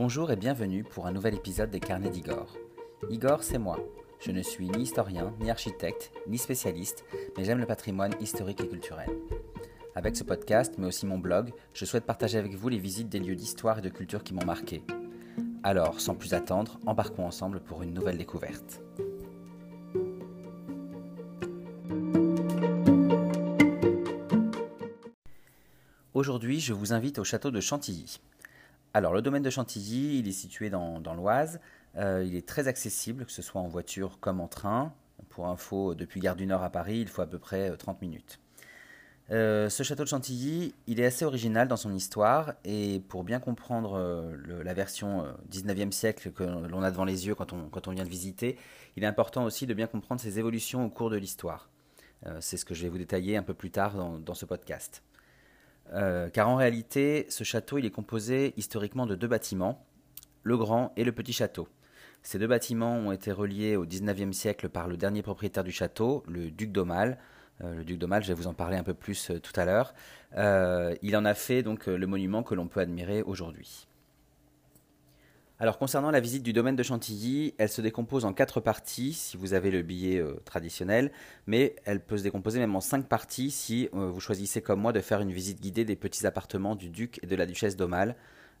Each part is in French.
Bonjour et bienvenue pour un nouvel épisode des Carnets d'Igor. Igor, c'est moi. Je ne suis ni historien, ni architecte, ni spécialiste, mais j'aime le patrimoine historique et culturel. Avec ce podcast, mais aussi mon blog, je souhaite partager avec vous les visites des lieux d'histoire et de culture qui m'ont marqué. Alors, sans plus attendre, embarquons ensemble pour une nouvelle découverte. Aujourd'hui, je vous invite au château de Chantilly. Alors, le domaine de Chantilly, il est situé dans, l'Oise. Euh, il est très accessible, que ce soit en voiture comme en train. Pour info, depuis Gare du Nord à Paris, il faut à peu près 30 euh, minutes. Euh, ce château de Chantilly, il est assez original dans son histoire et pour bien comprendre la version 19e siècle que l'on a devant les yeux quand on, quand on vient de visiter, il est important aussi de bien comprendre ses évolutions au cours de l'histoire. C'est ce que je vais vous détailler un peu plus tard dans ce podcast. Euh, car en réalité, ce château il est composé historiquement de deux bâtiments, le grand et le petit château. Ces deux bâtiments ont été reliés au XIXe siècle par le dernier propriétaire du château, le duc d'Aumale. Euh, le duc d'Aumale, je vais vous en parler un peu plus euh, tout à l'heure. il en a fait donc le monument que l'on peut admirer aujourd'hui. Alors concernant la visite du domaine de Chantilly, elle se décompose en quatre parties si vous avez le billet euh, traditionnel, mais elle peut se décomposer même en cinq parties si euh, vous choisissez comme moi de faire une visite guidée des petits appartements du duc et de la duchesse d'Aumale.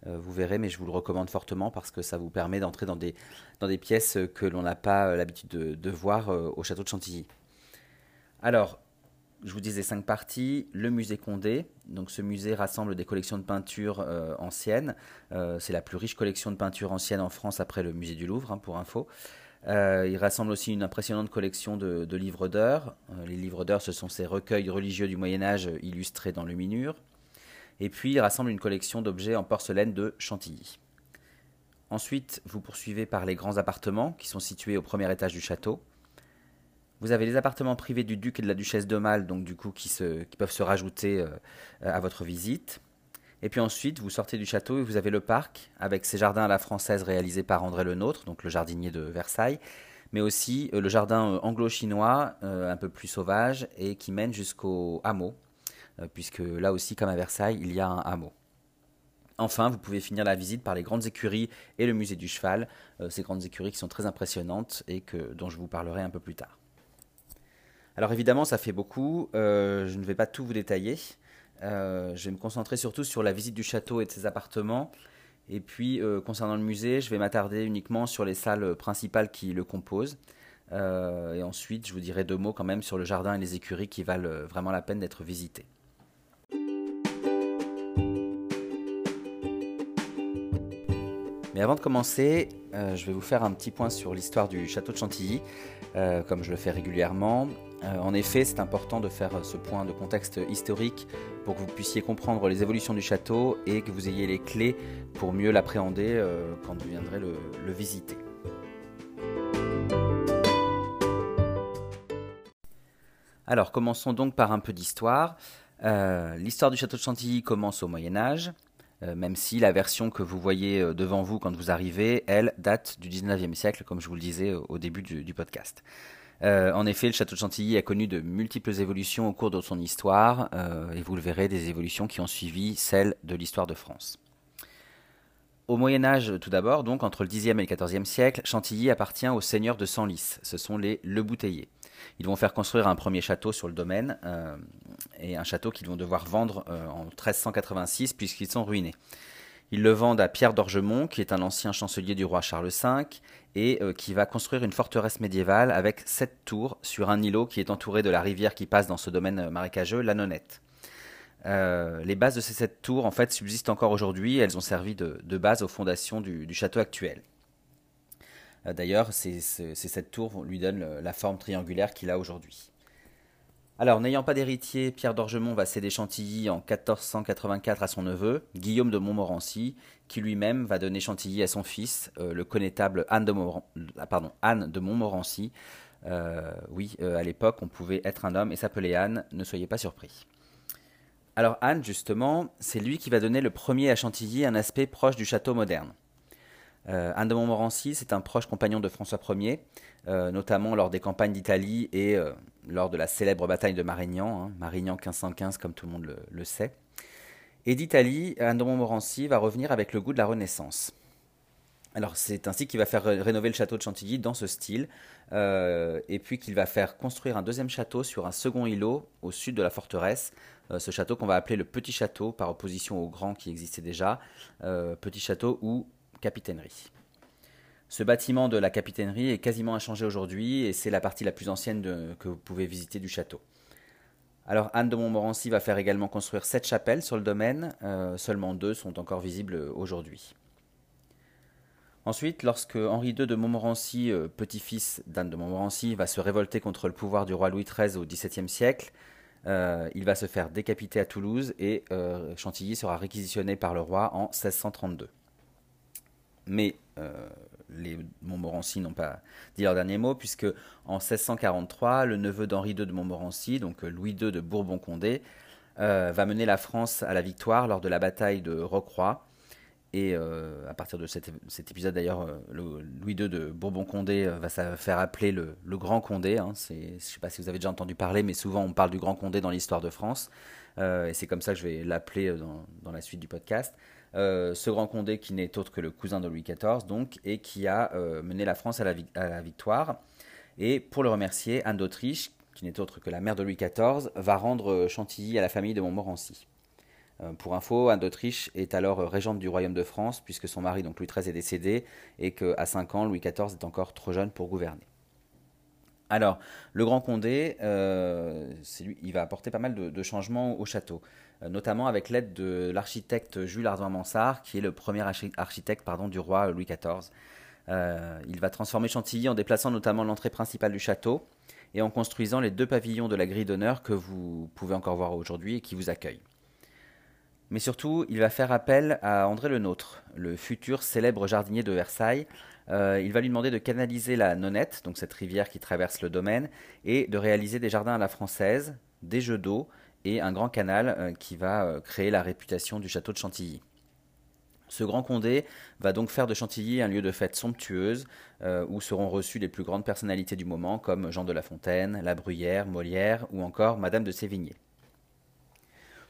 Euh, vous verrez, mais je vous le recommande fortement parce que ça vous permet d'entrer dans des, dans des pièces que l'on n'a pas l'habitude de, de, voir au château de Chantilly. Alors, je vous disais cinq parties. Le musée Condé. Donc ce musée rassemble des collections de peintures euh, anciennes. Euh, c'est la plus riche collection de peintures anciennes en France après le musée du Louvre, hein, pour info. Euh, il rassemble aussi une impressionnante collection de, livres d'heures. les livres d'heures, ce sont ces recueils religieux du Moyen Âge illustrés dans le minure. Et puis il rassemble une collection d'objets en porcelaine de Chantilly. Ensuite, vous poursuivez par les grands appartements qui sont situés au premier étage du château. Vous avez les appartements privés du duc et de la duchesse de Mal, donc du coup qui, peuvent se rajouter euh, à votre visite. Et puis ensuite, vous sortez du château et vous avez le parc, avec ses jardins à la française réalisés par André Le Nôtre, donc le jardinier de Versailles, mais aussi euh, le jardin euh, anglo-chinois, un peu plus sauvage, et qui mène jusqu'au hameau, puisque là aussi, comme à Versailles, il y a un hameau. Enfin, vous pouvez finir la visite par les grandes écuries et le musée du cheval, ces grandes écuries qui sont très impressionnantes et dont je vous parlerai un peu plus tard. Alors évidemment, ça fait beaucoup. Euh, je ne vais pas tout vous détailler. Euh, je vais me concentrer surtout sur la visite du château et de ses appartements. Et puis, euh, concernant le musée, je vais m'attarder uniquement sur les salles principales qui le composent. et ensuite, je vous dirai deux mots quand même sur le jardin et les écuries qui valent vraiment la peine d'être visités. Mais avant de commencer, je vais vous faire un petit point sur l'histoire du château de Chantilly, comme je le fais régulièrement. Euh, en effet, c'est important de faire ce point de contexte historique pour que vous puissiez comprendre les évolutions du château et que vous ayez les clés pour mieux l'appréhender euh, quand vous viendrez le, visiter. Alors, commençons donc par un peu d'histoire. Euh, l'histoire du château de Chantilly commence au Moyen Âge, même si la version que vous voyez devant vous quand vous arrivez, elle, date du 19e siècle, comme je vous le disais au début du podcast. Euh, en effet, le château de Chantilly a connu de multiples évolutions au cours de son histoire, euh, et vous le verrez, des évolutions qui ont suivi celles de l'histoire de France. Au Moyen Âge, tout d'abord, donc entre le Xe et le XIVe siècle, Chantilly appartient aux seigneurs de Senlis. Ce sont les Le Bouteiller. Ils vont faire construire un premier château sur le domaine, euh, et un château qu'ils vont devoir vendre en 1386 puisqu'ils sont ruinés. Ils le vendent à Pierre d'Orgemont, qui est un ancien chancelier du roi Charles V, et euh, qui va construire une forteresse médiévale avec sept tours sur un îlot qui est entouré de la rivière qui passe dans ce domaine marécageux, la Nonnette. Euh, les bases de ces sept tours, en fait, subsistent encore aujourd'hui. Elles ont servi de, base aux fondations du, château actuel. Euh, d'ailleurs, ces, ces, sept tours lui donnent la forme triangulaire qu'il a aujourd'hui. Alors, n'ayant pas d'héritier, Pierre d'Orgemont va céder Chantilly en 1484 à son neveu, Guillaume de Montmorency, qui lui-même va donner Chantilly à son fils, euh, le connétable Anne de, ah, Montmorency. Euh, oui, à l'époque, on pouvait être un homme et s'appeler Anne, ne soyez pas surpris. Alors Anne, justement, c'est lui qui va donner le premier à Chantilly un aspect proche du château moderne. Euh, Anne de Montmorency, c'est un proche compagnon de François Ier, euh, notamment lors des campagnes d'Italie et euh, lors de la célèbre bataille de Marignan, hein, Marignan 1515 comme tout le monde le, sait. Et d'Italie, Anne de Montmorency va revenir avec le goût de la Renaissance. Alors c'est ainsi qu'il va faire rénover le château de Chantilly dans ce style, et puis qu'il va faire construire un deuxième château sur un second îlot au sud de la forteresse, ce château qu'on va appeler le Petit Château par opposition au grand qui existait déjà, Petit Château ou Capitainerie. Ce bâtiment de la capitainerie est quasiment inchangé aujourd'hui et c'est la partie la plus ancienne que vous pouvez visiter du château. Alors Anne de Montmorency va faire également construire sept chapelles sur le domaine, seulement deux sont encore visibles aujourd'hui. Ensuite, lorsque Henri II de Montmorency, euh, petit-fils d'Anne de Montmorency, va se révolter contre le pouvoir du roi Louis XIII au XVIIe siècle, euh, il va se faire décapiter à Toulouse et euh, Chantilly sera réquisitionné par le roi en 1632. Mais les Montmorency n'ont pas dit leur dernier mot, puisque en 1643, le neveu d'Henri II de Montmorency, donc Louis II de Bourbon-Condé, va mener la France à la victoire lors de la bataille de Rocroi, et euh, à partir de cet, épisode, d'ailleurs, euh, Louis II de Bourbon-Condé euh, va se faire appeler le, Grand Condé. Hein. je ne sais pas si vous avez déjà entendu parler, mais souvent on parle du Grand Condé dans l'histoire de France. et c'est comme ça que je vais l'appeler dans, la suite du podcast. Ce Grand Condé qui n'est autre que le cousin de Louis XIV, donc, et qui a mené la France à la, victoire. Et pour le remercier, Anne d'Autriche, qui n'est autre que la mère de Louis XIV, va rendre Chantilly à la famille de Montmorency. Euh, pour info, Anne d'Autriche est alors euh, régente du royaume de France, puisque son mari, donc Louis XIII, est décédé, et qu'à 5 ans, Louis XIV est encore trop jeune pour gouverner. Alors, le Grand Condé, euh, lui, il va apporter pas mal de, changements au château, notamment avec l'aide de l'architecte Jules Ardouin Mansart, qui est le premier architecte du roi Louis XIV. il va transformer Chantilly en déplaçant notamment l'entrée principale du château et en construisant les deux pavillons de la grille d'honneur que vous pouvez encore voir aujourd'hui et qui vous accueillent. Mais surtout, il va faire appel à André Le Nôtre, le futur célèbre jardinier de Versailles. Euh, il va lui demander de canaliser la Nonette, donc cette rivière qui traverse le domaine, et de réaliser des jardins à la française, des jeux d'eau et un grand canal euh, qui va euh, créer la réputation du château de Chantilly. Ce grand Condé va donc faire de Chantilly un lieu de fête somptueuse où seront reçues les plus grandes personnalités du moment comme Jean de La Fontaine, La Bruyère, Molière ou encore Madame de Sévigné.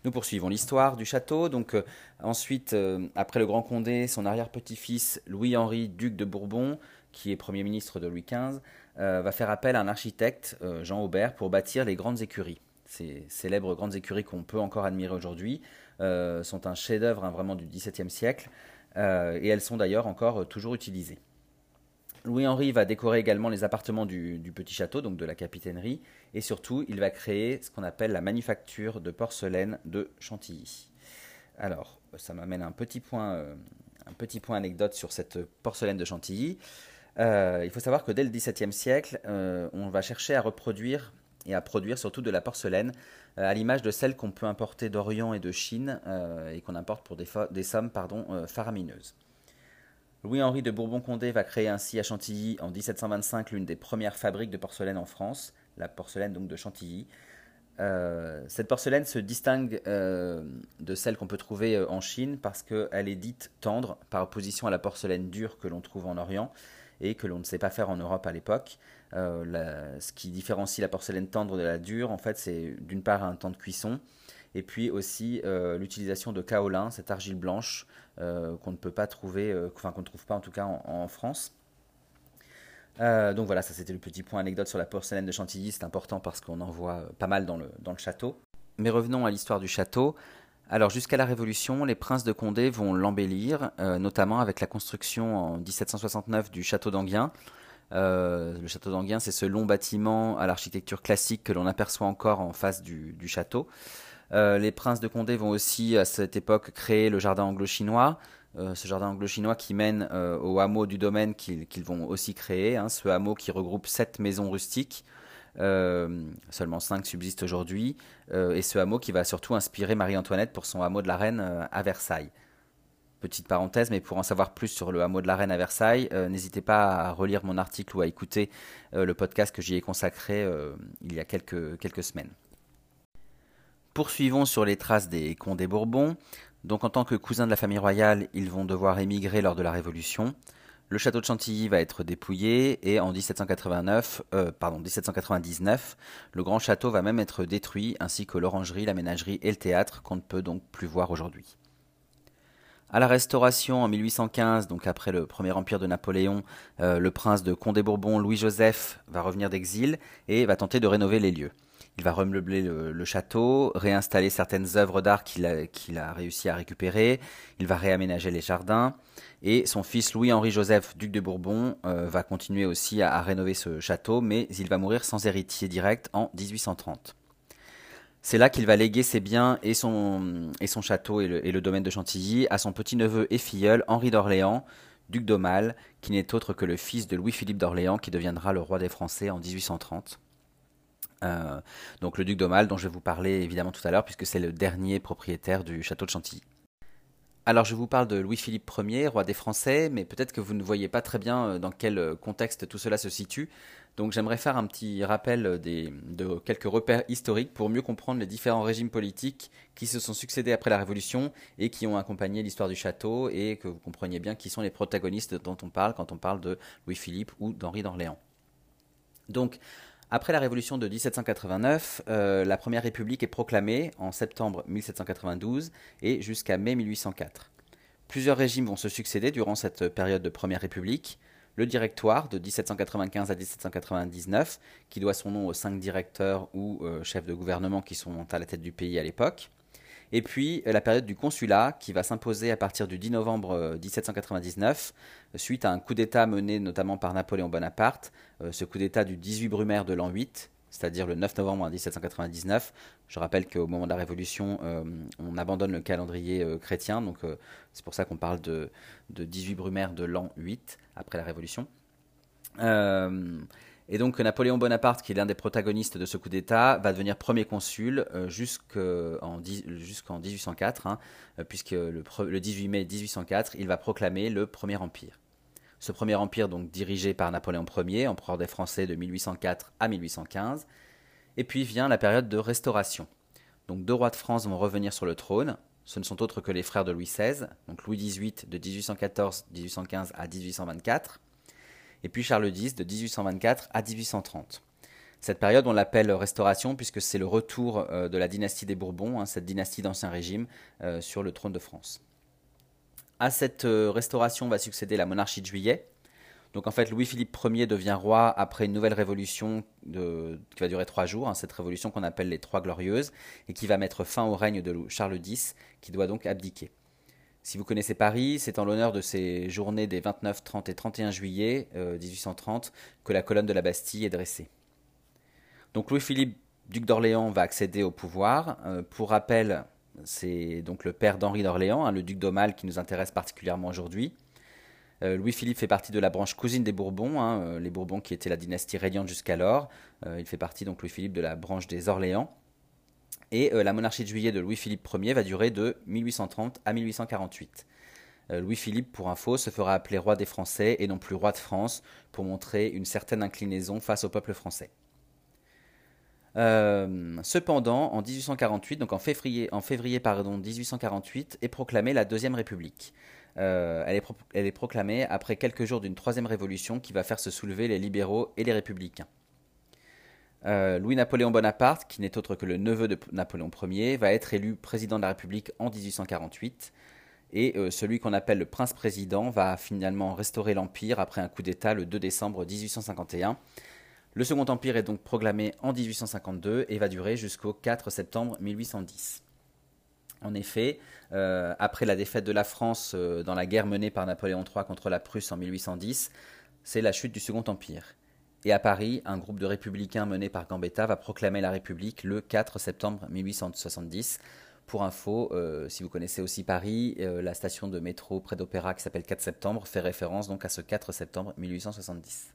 Nous poursuivons l'histoire du château. Donc euh, ensuite, euh, après le Grand Condé, son arrière-petit-fils Louis-Henri, duc de Bourbon, qui est Premier ministre de Louis XV, euh, va faire appel à un architecte, Jean Aubert, pour bâtir les grandes écuries. Ces célèbres grandes écuries qu'on peut encore admirer aujourd'hui sont un chef-d'œuvre hein, vraiment du XVIIe siècle, et elles sont d'ailleurs encore toujours utilisées. Louis-Henri va décorer également les appartements du, petit château, donc de la capitainerie, et surtout, il va créer ce qu'on appelle la manufacture de porcelaine de Chantilly. Alors, ça m'amène un petit point, euh, un petit point anecdote sur cette porcelaine de Chantilly. Euh, il faut savoir que dès le XVIIe siècle, euh, on va chercher à reproduire et à produire surtout de la porcelaine, à l'image de celle qu'on peut importer d'Orient et de Chine, et qu'on importe pour des, sommes pardon, faramineuses. Louis-Henri de Bourbon-Condé va créer ainsi à Chantilly en 1725 l'une des premières fabriques de porcelaine en France, la porcelaine donc de Chantilly. Euh, cette porcelaine se distingue euh, de celle qu'on peut trouver euh, en Chine parce qu'elle est dite tendre par opposition à la porcelaine dure que l'on trouve en Orient et que l'on ne sait pas faire en Europe à l'époque. ce qui différencie la porcelaine tendre de la dure, en fait, c'est d'une part un temps de cuisson et puis aussi euh, l'utilisation de kaolin, cette argile blanche euh, qu'on ne peut pas trouver, euh, enfin qu'on ne trouve pas en tout cas en, France. donc voilà, ça c'était le petit point anecdote sur la porcelaine de Chantilly, c'est important parce qu'on en voit pas mal dans le, dans le château. Mais revenons à l'histoire du château. Alors jusqu'à la Révolution, les princes de Condé vont l'embellir, notamment avec la construction en 1769 du château d'Anguien. le château d'Anguien, c'est ce long bâtiment à l'architecture classique que l'on aperçoit encore en face du, château. Euh, les princes de Condé vont aussi à cette époque créer le jardin anglo-chinois, euh, ce jardin anglo-chinois qui mène euh, au hameau du domaine qu'ils vont aussi créer, hein, ce hameau qui regroupe sept maisons rustiques. Seulement cinq subsistent aujourd'hui, et ce hameau qui va surtout inspirer Marie-Antoinette pour son hameau de la Reine à Versailles. Petite parenthèse, mais pour en savoir plus sur le hameau de la Reine à Versailles, n'hésitez pas à relire mon article ou à écouter le podcast que j'y ai consacré il y a quelques semaines. Poursuivons sur les traces des Condé Bourbons. Donc en tant que cousins de la famille royale, ils vont devoir émigrer lors de la Révolution. Le château de Chantilly va être dépouillé et en 1789, euh, 1799, le grand château va même être détruit ainsi que l'orangerie, la ménagerie et le théâtre qu'on ne peut donc plus voir aujourd'hui. À la Restauration en 1815, donc après le premier empire de Napoléon, euh, le prince de Condé-Bourbon, Louis-Joseph, va revenir d'exil et va tenter de rénover les lieux. Il va remeubler le, château, réinstaller certaines œuvres d'art qu'il a, réussi à récupérer, il va réaménager les jardins, et son fils Louis-Henri Joseph, duc de Bourbon, euh, va continuer aussi à, rénover ce château, mais il va mourir sans héritier direct en 1830. C'est là qu'il va léguer ses biens et son, et son château et le, et le, domaine de Chantilly à son petit-neveu et filleul Henri d'Orléans, duc d'Aumale, qui n'est autre que le fils de Louis-Philippe d'Orléans, qui deviendra le roi des Français en 1830. Euh, donc le duc d'Aumale dont je vais vous parler évidemment tout à l'heure puisque c'est le dernier propriétaire du château de Chantilly. Alors je vous parle de Louis-Philippe Ier, roi des Français, mais peut-être que vous ne voyez pas très bien euh, dans quel euh, contexte tout cela se situe. Donc j'aimerais faire un petit rappel de quelques repères historiques pour mieux comprendre les différents régimes politiques qui se sont succédés après la Révolution et qui ont accompagné l'histoire du château et que vous compreniez bien qui sont les protagonistes dont on parle quand on parle de Louis-Philippe ou d'Henri d'Orléans. Donc après la Révolution de 1789, euh, la Première République est proclamée en septembre 1792 et jusqu'à mai 1804. Plusieurs régimes vont se succéder durant cette période de Première République. Le Directoire de 1795 à 1799, qui doit son nom aux cinq directeurs ou euh, chefs de gouvernement qui sont à la tête du pays à l'époque. Et puis euh, la période du consulat qui va s'imposer à partir du 10 novembre 1799 euh, suite à un coup d'État mené notamment par Napoléon Bonaparte, euh, ce coup d'État du 18 Brumaire de l'an 8, c'est-à-dire le 9 novembre 1799. Je rappelle qu'au moment de la Révolution, on abandonne le calendrier chrétien, donc c'est pour ça qu'on parle de 18 Brumaire de l'an 8, après la Révolution. Et donc Napoléon Bonaparte, qui est l'un des protagonistes de ce coup d'État, va devenir premier consul euh, jusqu'en 1804, hein, euh, puisque le, 18 mai 1804, il va proclamer le Premier Empire. Ce Premier Empire, donc dirigé par Napoléon Ier, empereur des Français de 1804 à 1815. Et puis vient la période de restauration. Donc deux rois de France vont revenir sur le trône. Ce ne sont autres que les frères de Louis XVI, donc Louis XVIII de 1814-1815 à 1824 et puis Charles X de 1824 à 1830. Cette période, on l'appelle Restauration puisque c'est le retour euh, de la dynastie des Bourbons, hein, cette dynastie d'Ancien Régime, euh, sur le trône de France. À cette euh, restauration va succéder la monarchie de Juillet. Donc en fait, Louis-Philippe Ier devient roi après une nouvelle révolution qui va durer trois jours, hein, cette révolution qu'on appelle les Trois Glorieuses, et qui va mettre fin au règne de Charles X, qui doit donc abdiquer. Si vous connaissez Paris, c'est en l'honneur de ces journées des 29, 30 et 31 juillet 1830 euh, que la colonne de la Bastille est dressée. Donc Louis-Philippe, duc d'Orléans, va accéder au pouvoir. Euh, pour rappel, c'est donc le père d'Henri d'Orléans, hein, le duc d'Aumale qui nous intéresse particulièrement aujourd'hui. Euh, Louis-Philippe fait partie de la branche cousine des Bourbons, hein, les Bourbons qui étaient la dynastie régnante jusqu'alors. il fait partie donc Louis-Philippe de la branche des Orléans. Et euh, la monarchie de juillet de Louis-Philippe Ier va durer de 1830 à 1848. Euh, Louis-Philippe, pour info, se fera appeler roi des Français et non plus roi de France pour montrer une certaine inclinaison face au peuple français. Euh, cependant, en 1848, donc en février, en février pardon, 1848, est proclamée la Deuxième République. elle, est proclamée après quelques jours d'une troisième révolution qui va faire se soulever les libéraux et les républicains. Euh, Louis-Napoléon Bonaparte, qui n'est autre que le neveu de Napoléon Ier, va être élu président de la République en 1848. Et euh, celui qu'on appelle le prince-président va finalement restaurer l'Empire après un coup d'État le 2 décembre 1851. Le Second Empire est donc proclamé en 1852 et va durer jusqu'au 4 septembre 1810. En effet, euh, après la défaite de la France dans la guerre menée par Napoléon III contre la Prusse en 1810, c'est la chute du Second Empire. Et à Paris, un groupe de républicains mené par Gambetta va proclamer la République le 4 septembre 1870. Pour info, euh, si vous connaissez aussi Paris, euh, la station de métro près d'Opéra qui s'appelle 4 septembre fait référence donc à ce 4 septembre 1870.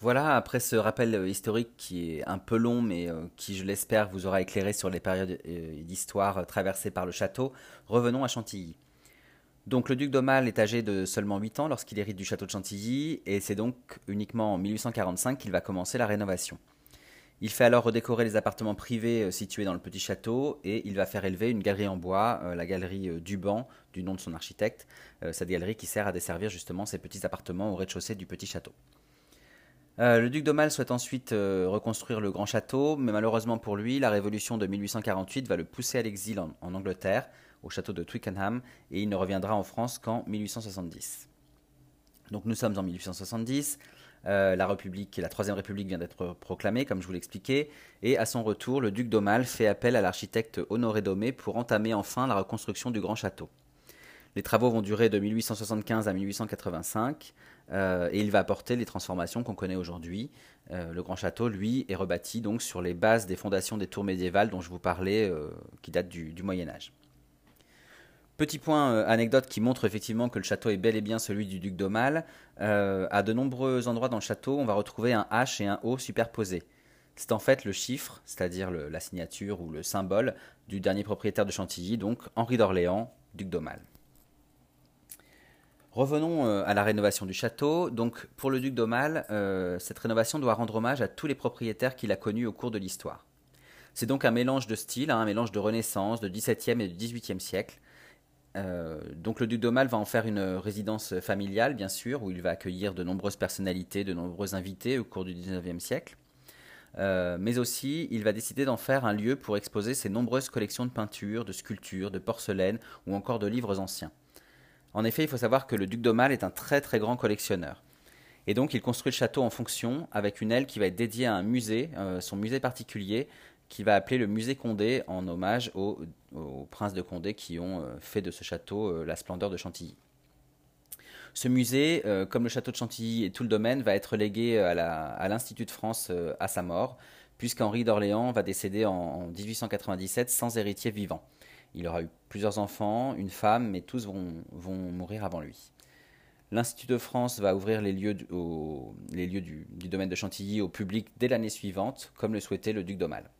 Voilà, après ce rappel euh, historique qui est un peu long, mais qui, je l'espère, vous aura éclairé sur les périodes d'histoire traversées par le château, revenons à Chantilly. Donc le duc d'Aumale est âgé de seulement 8 ans lorsqu'il hérite du château de Chantilly, et c'est donc uniquement en 1845 qu'il va commencer la rénovation. Il fait alors redécorer les appartements privés euh, situés dans le petit château, et il va faire élever une galerie en bois, euh, la galerie euh, Duban, du nom de son architecte, cette galerie qui sert à desservir justement ces petits appartements au rez-de-chaussée du petit château. le duc d'Aumale souhaite ensuite reconstruire le grand château, mais malheureusement pour lui, la révolution de 1848 va le pousser à l'exil en Angleterre, au château de Twickenham et il ne reviendra en France qu'en 1870. Donc nous sommes en 1870, euh, la République, la Troisième République vient d'être proclamée, comme je vous l'expliquais, et à son retour, le duc d'Aumale fait appel à l'architecte Honoré Domé pour entamer enfin la reconstruction du grand château. Les travaux vont durer de 1875 à 1885 euh, et il va apporter les transformations qu'on connaît aujourd'hui. Euh, le grand château, lui, est rebâti donc sur les bases des fondations des tours médiévales dont je vous parlais, qui datent du, du Moyen Âge. Petit point euh, anecdote qui montre effectivement que le château est bel et bien celui du duc d'Aumale. Euh, à de nombreux endroits dans le château, on va retrouver un H et un O superposés. C'est en fait le chiffre, c'est-à-dire la signature ou le symbole du dernier propriétaire de Chantilly, donc Henri d'Orléans, duc d'Aumale. Revenons euh, à la rénovation du château. Donc, pour le duc d'Aumale, cette rénovation doit rendre hommage à tous les propriétaires qu'il a connus au cours de l'histoire. C'est donc un mélange de styles, hein, un mélange de Renaissance, de XVIIe et de XVIIIe siècle, euh, donc le duc d'Aumale va en faire une résidence familiale, bien sûr, où il va accueillir de nombreuses personnalités, de nombreux invités au cours du XIXe siècle. Euh, mais aussi, il va décider d'en faire un lieu pour exposer ses nombreuses collections de peintures, de sculptures, de porcelaine ou encore de livres anciens. En effet, il faut savoir que le duc d'Aumale est un très très grand collectionneur. Et donc, il construit le château en fonction, avec une aile qui va être dédiée à un musée, euh, son musée particulier, qui va appeler le musée Condé en hommage aux, princes de Condé qui ont euh, fait de ce château euh, la splendeur de Chantilly. Ce musée, euh, comme le château de Chantilly et tout le domaine, va être légué à l'Institut de France à sa mort, puisqu'Henri d'Orléans va décéder en, 1897 sans héritier vivant. Il aura eu plusieurs enfants, une femme, mais tous vont, mourir avant lui. L'Institut de France va ouvrir les lieux, du, du, domaine de Chantilly au public dès l'année suivante, comme le souhaitait le duc d'Aumale.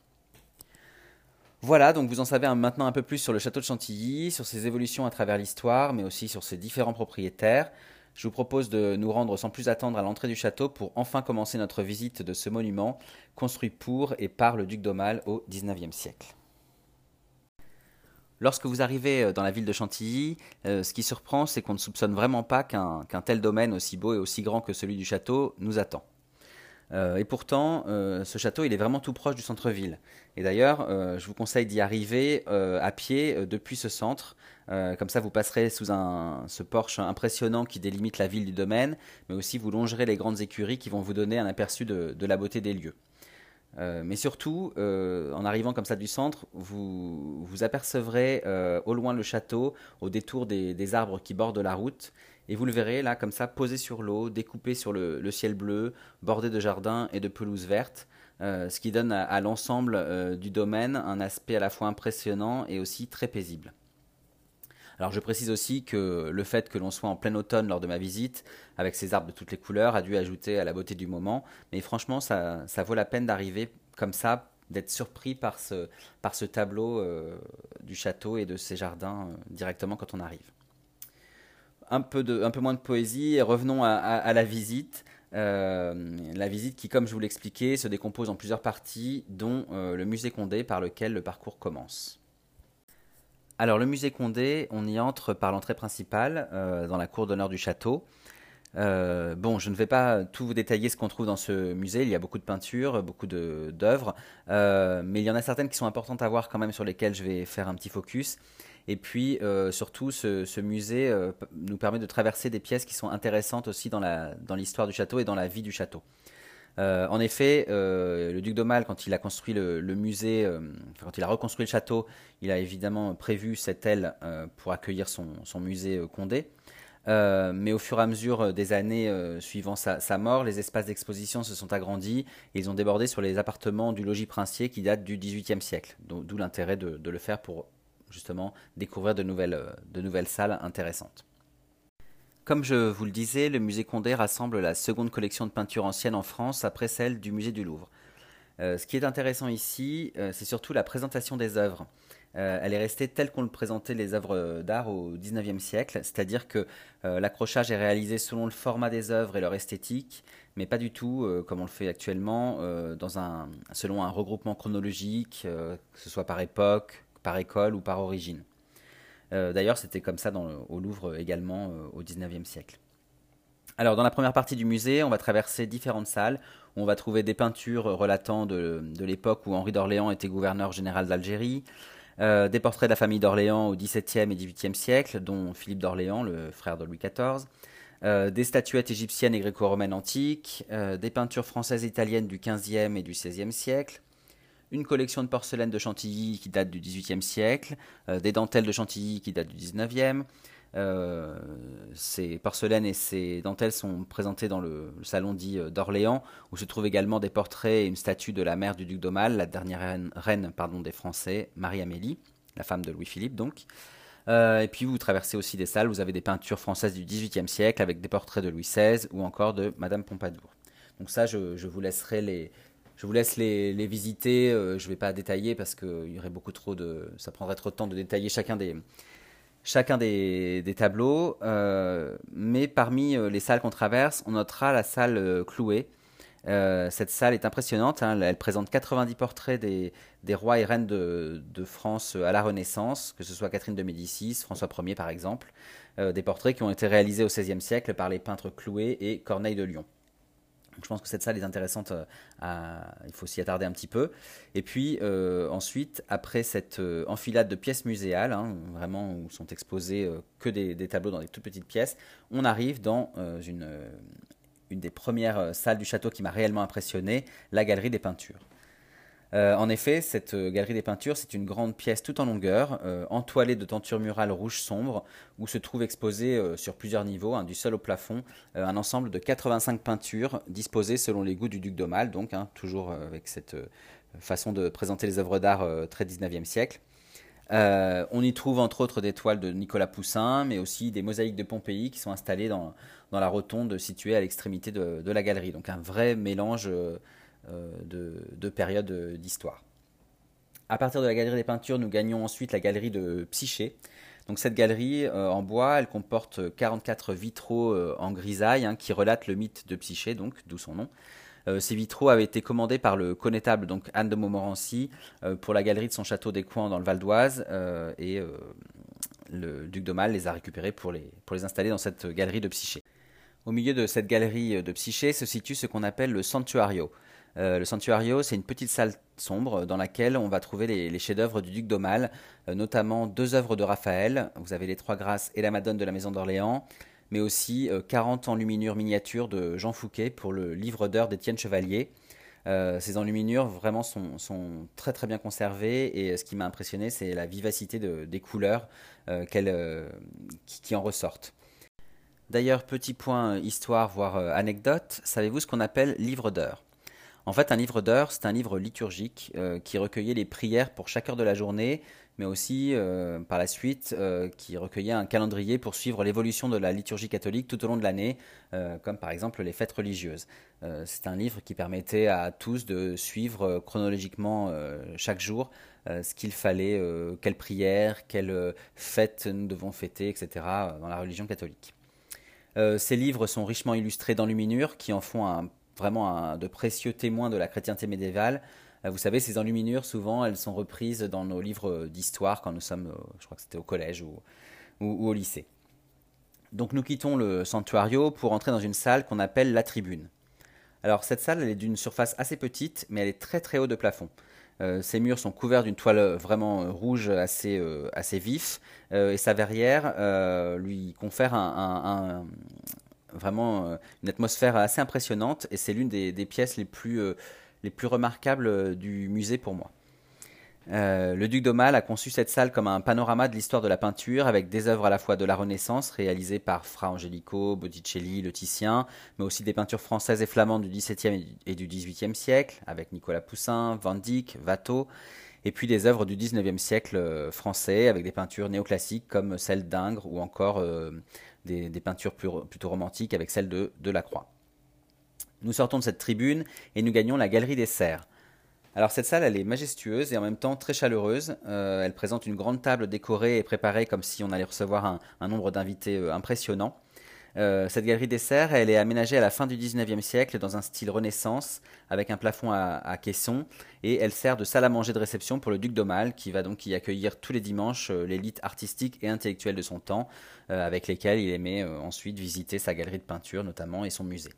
Voilà, donc vous en savez maintenant un peu plus sur le château de Chantilly, sur ses évolutions à travers l'histoire, mais aussi sur ses différents propriétaires. Je vous propose de nous rendre sans plus attendre à l'entrée du château pour enfin commencer notre visite de ce monument construit pour et par le duc d'Aumale au XIXe siècle. Lorsque vous arrivez euh, dans la ville de Chantilly, euh, ce qui surprend, c'est qu'on ne soupçonne vraiment pas qu'un tel domaine aussi beau et aussi grand que celui du château nous attend. Euh, et pourtant, euh, ce château, il est vraiment tout proche du centre-ville. Et d'ailleurs, euh, je vous conseille d'y arriver à pied depuis ce centre. comme ça, vous passerez sous un, ce porche impressionnant qui délimite la ville du domaine, mais aussi vous longerez les grandes écuries qui vont vous donner un aperçu de, la beauté des lieux. mais surtout, en arrivant comme ça du centre, vous, vous apercevrez au loin le château, au détour des arbres qui bordent la route, et vous le verrez là, comme ça, posé sur l'eau, découpé sur le, ciel bleu, bordé de jardins et de pelouses vertes, euh, ce qui donne à, l'ensemble euh, du domaine un aspect à la fois impressionnant et aussi très paisible. Alors je précise aussi que le fait que l'on soit en plein automne lors de ma visite, avec ces arbres de toutes les couleurs, a dû ajouter à la beauté du moment, mais franchement ça, vaut la peine d'arriver comme ça, d'être surpris par ce, tableau euh, du château et de ses jardins directement quand on arrive un peu, moins de poésie et revenons à, la visite. Euh, la visite qui, comme je vous l'expliquais, se décompose en plusieurs parties, dont euh, le musée Condé par lequel le parcours commence. Alors le musée Condé, on y entre par l'entrée principale, euh, dans la cour d'honneur du château. bon, je ne vais pas tout vous détailler ce qu'on trouve dans ce musée. Il y a beaucoup de peintures, beaucoup d'œuvres, mais il y en a certaines qui sont importantes à voir quand même sur lesquelles je vais faire un petit focus. Et puis euh, surtout, ce, musée euh, nous permet de traverser des pièces qui sont intéressantes aussi dans l'histoire du château et dans la vie du château. Euh, en effet, le duc d'Aumale, quand il a construit le, musée, quand il a reconstruit le château, il a évidemment prévu cette aile pour accueillir son, musée Condé. mais au fur et à mesure des années suivant sa, mort, les espaces d'exposition se sont agrandis et ils ont débordé sur les appartements du logis princier qui date du XVIIIe siècle. D'où l'intérêt de, de, le faire pour justement découvrir de nouvelles, euh, de nouvelles salles intéressantes. Comme je vous le disais, le musée Condé rassemble la seconde collection de peintures anciennes en France après celle du musée du Louvre. Euh, ce qui est intéressant ici, euh, c'est surtout la présentation des œuvres. elle est restée telle qu'on le présentait les œuvres d'art au XIXe siècle, c'est-à-dire que l'accrochage est réalisé selon le format des œuvres et leur esthétique, mais pas du tout comme on le fait actuellement, selon un regroupement chronologique, que ce soit par époque, par école ou par origine. Euh, d'ailleurs, c'était comme ça au Louvre également euh, au XIXe siècle. Alors, dans la première partie du musée, on va traverser différentes salles où on va trouver des peintures relatant de, l'époque où Henri d'Orléans était gouverneur général d'Algérie, des portraits de la famille d'Orléans au XVIIe et XVIIIe siècle, dont Philippe d'Orléans, le frère de Louis XIV. des statuettes égyptiennes et gréco-romaines antiques, des peintures françaises et italiennes du XVe et du XVIe siècle, une collection de porcelaine de Chantilly qui date du XVIIIe siècle, des dentelles de Chantilly qui datent du XIXe, euh, ces porcelaines et ces dentelles sont présentées dans le, salon dit euh, d'Orléans, où se trouvent également des portraits et une statue de la mère du duc d'Aumale, la dernière reine, pardon, des Français, Marie-Amélie, la femme de Louis-Philippe donc. Euh, et puis vous traversez aussi des salles, vous avez des peintures françaises du XVIIIe siècle avec des portraits de Louis XVI ou encore de Madame Pompadour. Donc ça, je, vous laisserai les, je vous laisse les, visiter. je ne vais pas détailler parce qu'il y aurait beaucoup trop de, ça prendrait trop de temps de détailler chacun des, chacun des, tableaux. Euh, mais parmi euh, les salles qu'on traverse, on notera la salle euh, clouée. cette salle est impressionnante. Hein. elle présente 90 portraits des, rois et reines de, France à la Renaissance, que ce soit Catherine de Médicis, François Ier par exemple. des portraits qui ont été réalisés au XVIe siècle par les peintres Clouet et Corneille de Lyon je pense que cette salle est intéressante, euh, il faut s'y attarder un petit peu. Et puis euh, ensuite, après cette euh, enfilade de pièces muséales, hein, vraiment où sont exposés que des, tableaux dans des toutes petites pièces, on arrive dans une, une des premières salles du château qui m'a réellement impressionné, la galerie des peintures. Euh, en effet, cette euh, galerie des peintures, c'est une grande pièce tout en longueur, euh, entoilée de tentures murales rouge sombre, où se trouve exposé sur plusieurs niveaux, hein, du sol au plafond, un ensemble de 85 peintures disposées selon les goûts du duc d'Aumale, donc hein, toujours avec cette façon de présenter les œuvres d'art très 19e siècle. on y trouve entre autres des toiles de Nicolas Poussin, mais aussi des mosaïques de Pompéi qui sont installées dans, la rotonde située à l'extrémité de, de, la galerie. Donc un vrai mélange euh, de, périodes euh, d'histoire. À partir de la galerie des peintures, nous gagnons ensuite la galerie de Psyché. Donc cette galerie euh, en bois, elle comporte 44 vitraux en grisaille hein, qui relatent le mythe de Psyché, donc d'où son nom. ces vitraux avaient été commandés par le connétable donc Anne de Montmorency pour la galerie de son château des Coins dans le Val d'Oise et le duc d'Aumale les a récupérés pour les, pour les installer dans cette galerie de Psyché. Au milieu de cette galerie de Psyché se situe ce qu'on appelle le Santuario. Euh, le Santuario, c'est une petite salle sombre dans laquelle on va trouver les, chefs-d'œuvre du duc d'Aumale, euh, notamment deux œuvres de Raphaël. Vous avez les Trois Grâces et la Madone de la Maison d'Orléans, mais aussi 40 euh, enluminures miniatures de Jean Fouquet pour le livre d'heures d'Étienne Chevalier. ces enluminures vraiment sont, très très bien conservées et ce qui m'a impressionné c'est la vivacité des couleurs qui, en ressortent. D'ailleurs, petit point histoire, voire anecdote, savez-vous ce qu'on appelle livre d'heures? En fait, un livre d'heures, c'est un livre liturgique euh, qui recueillait les prières pour chaque heure de la journée, mais aussi euh, par la suite euh, qui recueillait un calendrier pour suivre l'évolution de la liturgie catholique tout au long de l'année, comme par exemple les fêtes religieuses. c'est un livre qui permettait à tous de suivre chronologiquement chaque jour ce qu'il fallait, quelles prières, quelles fêtes nous devons fêter, etc. dans la religion catholique. ces livres sont richement illustrés d'enluminures qui en font un vraiment de précieux témoins de la chrétienté médiévale. Euh, vous savez, ces enluminures, souvent, elles sont reprises dans nos livres d'histoire quand nous sommes, euh, je crois que c'était au collège ou, au lycée. Donc nous quittons le sanctuario pour entrer dans une salle qu'on appelle la tribune. Alors cette salle, elle est d'une surface assez petite, mais elle est très très haut de plafond. Euh, ses murs sont couverts d'une toile vraiment rouge assez, assez vif, et sa verrière lui confère un, vraiment euh, une atmosphère assez impressionnante et c'est l'une des, pièces les plus, euh, remarquables euh, du musée pour moi. le duc d'Aumale a conçu cette salle comme un panorama de l'histoire de la peinture avec des œuvres à la fois de la Renaissance réalisées par Fra Angelico, Botticelli, Le Titien, mais aussi des peintures françaises et flamandes du XVIIe et du XVIIIe siècle avec Nicolas Poussin, Van Dyck, Watteau, et puis des œuvres du XIXe siècle français avec des peintures néoclassiques comme celle d'Ingres ou encore des, peintures plutôt romantiques avec celle de, de Lacroix. Nous sortons de cette tribune et nous gagnons la galerie des serres. Alors cette salle, elle est majestueuse et en même temps très chaleureuse. Euh, elle présente une grande table décorée et préparée comme si on allait recevoir un, nombre d'invités euh, impressionnant. Euh, cette galerie des serres, elle est aménagée à la fin du 19e siècle dans un style renaissance avec un plafond à, caisson et elle sert de salle à manger de réception pour le duc d'Aumale qui va donc y accueillir tous les dimanches l'élite artistique et intellectuelle de son temps avec lesquels il aimait ensuite visiter sa galerie de peinture notamment et son musée.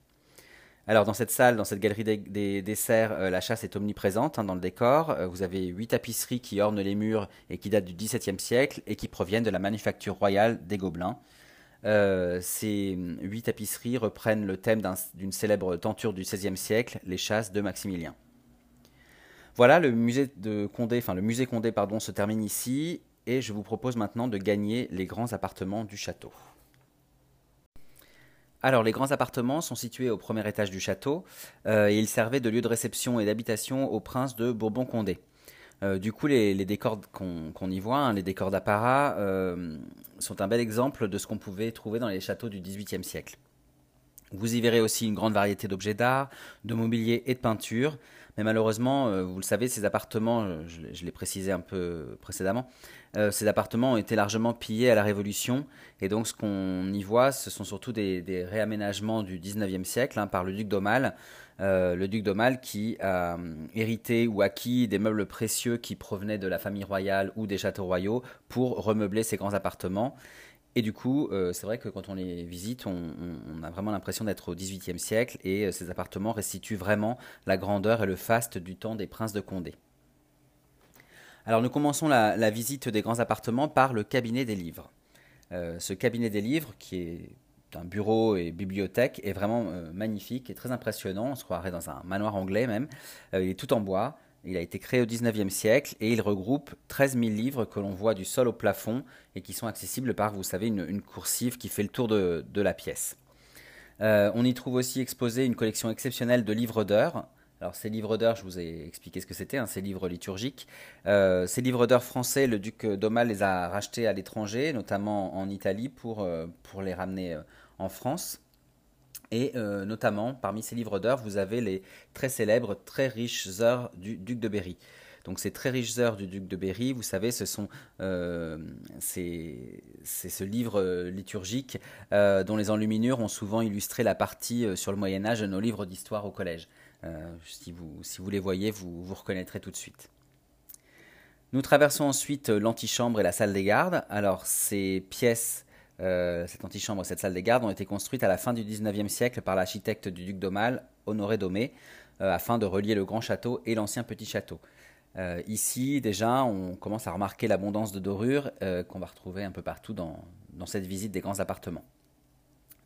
Alors dans cette salle, dans cette galerie des, desserts, euh, la chasse est omniprésente hein, dans le décor. Euh, vous avez huit tapisseries qui ornent les murs et qui datent du XVIIe siècle et qui proviennent de la manufacture royale des Gobelins. Euh, ces huit tapisseries reprennent le thème d'une célèbre tenture du XVIe siècle, les chasses de Maximilien. Voilà, le musée de Condé, enfin le musée Condé pardon, se termine ici et je vous propose maintenant de gagner les grands appartements du château. Alors, les grands appartements sont situés au premier étage du château euh, et ils servaient de lieu de réception et d'habitation au prince de Bourbon-Condé. Euh, du coup, les, décors qu'on y voit, hein, les décors d'apparat, euh, sont un bel exemple de ce qu'on pouvait trouver dans les châteaux du XVIIIe siècle. Vous y verrez aussi une grande variété d'objets d'art, de mobilier et de peinture. Mais malheureusement, vous le savez, ces appartements, je l'ai précisé un peu précédemment, euh, ces appartements ont été largement pillés à la Révolution. Et donc, ce qu'on y voit, ce sont surtout des, réaménagements du 19e siècle hein, par le duc d'Aumale. Euh, le duc d'Aumale qui a euh, hérité ou acquis des meubles précieux qui provenaient de la famille royale ou des châteaux royaux pour remeubler ces grands appartements. Et du coup, c'est vrai que quand on les visite, on, a vraiment l'impression d'être au XVIIIe siècle et ces appartements restituent vraiment la grandeur et le faste du temps des princes de Condé. Alors nous commençons la, visite des grands appartements par le cabinet des livres. Euh, ce cabinet des livres, qui est un bureau et bibliothèque, est vraiment euh, magnifique et très impressionnant. On se croirait dans un manoir anglais même. Euh, il est tout en bois. Il a été créé au 19e siècle et il regroupe 13 000 livres que l'on voit du sol au plafond et qui sont accessibles par, vous savez, une, coursive qui fait le tour de, la pièce. on y trouve aussi exposé une collection exceptionnelle de livres d'heures alors ces livres d'heures, je vous ai expliqué ce que c'était, hein, ces livres liturgiques. Euh, ces livres d'heures français, le duc d'Aumale les a rachetés à l'étranger, notamment en Italie, pour, euh, pour les ramener euh, en France. Et notamment, parmi ces livres d'heures, vous avez les très célèbres, très riches heures du duc de Berry. Donc ces très riches heures du duc de Berry, vous savez, ce sont c'est ce livre liturgique dont les enluminures ont souvent illustré la partie sur le Moyen Âge de nos livres d'histoire au collège. Euh, si, vous, les voyez, vous vous reconnaîtrez tout de suite. Nous traversons ensuite euh, l'antichambre et la salle des gardes. Alors, ces pièces, euh, cette antichambre et cette salle des gardes ont été construites à la fin du 19e siècle par l'architecte du duc d'Aumale, Honoré Domé, afin de relier le grand château et l'ancien petit château. ici, déjà, on commence à remarquer l'abondance de dorures qu'on va retrouver un peu partout dans cette visite des grands appartements.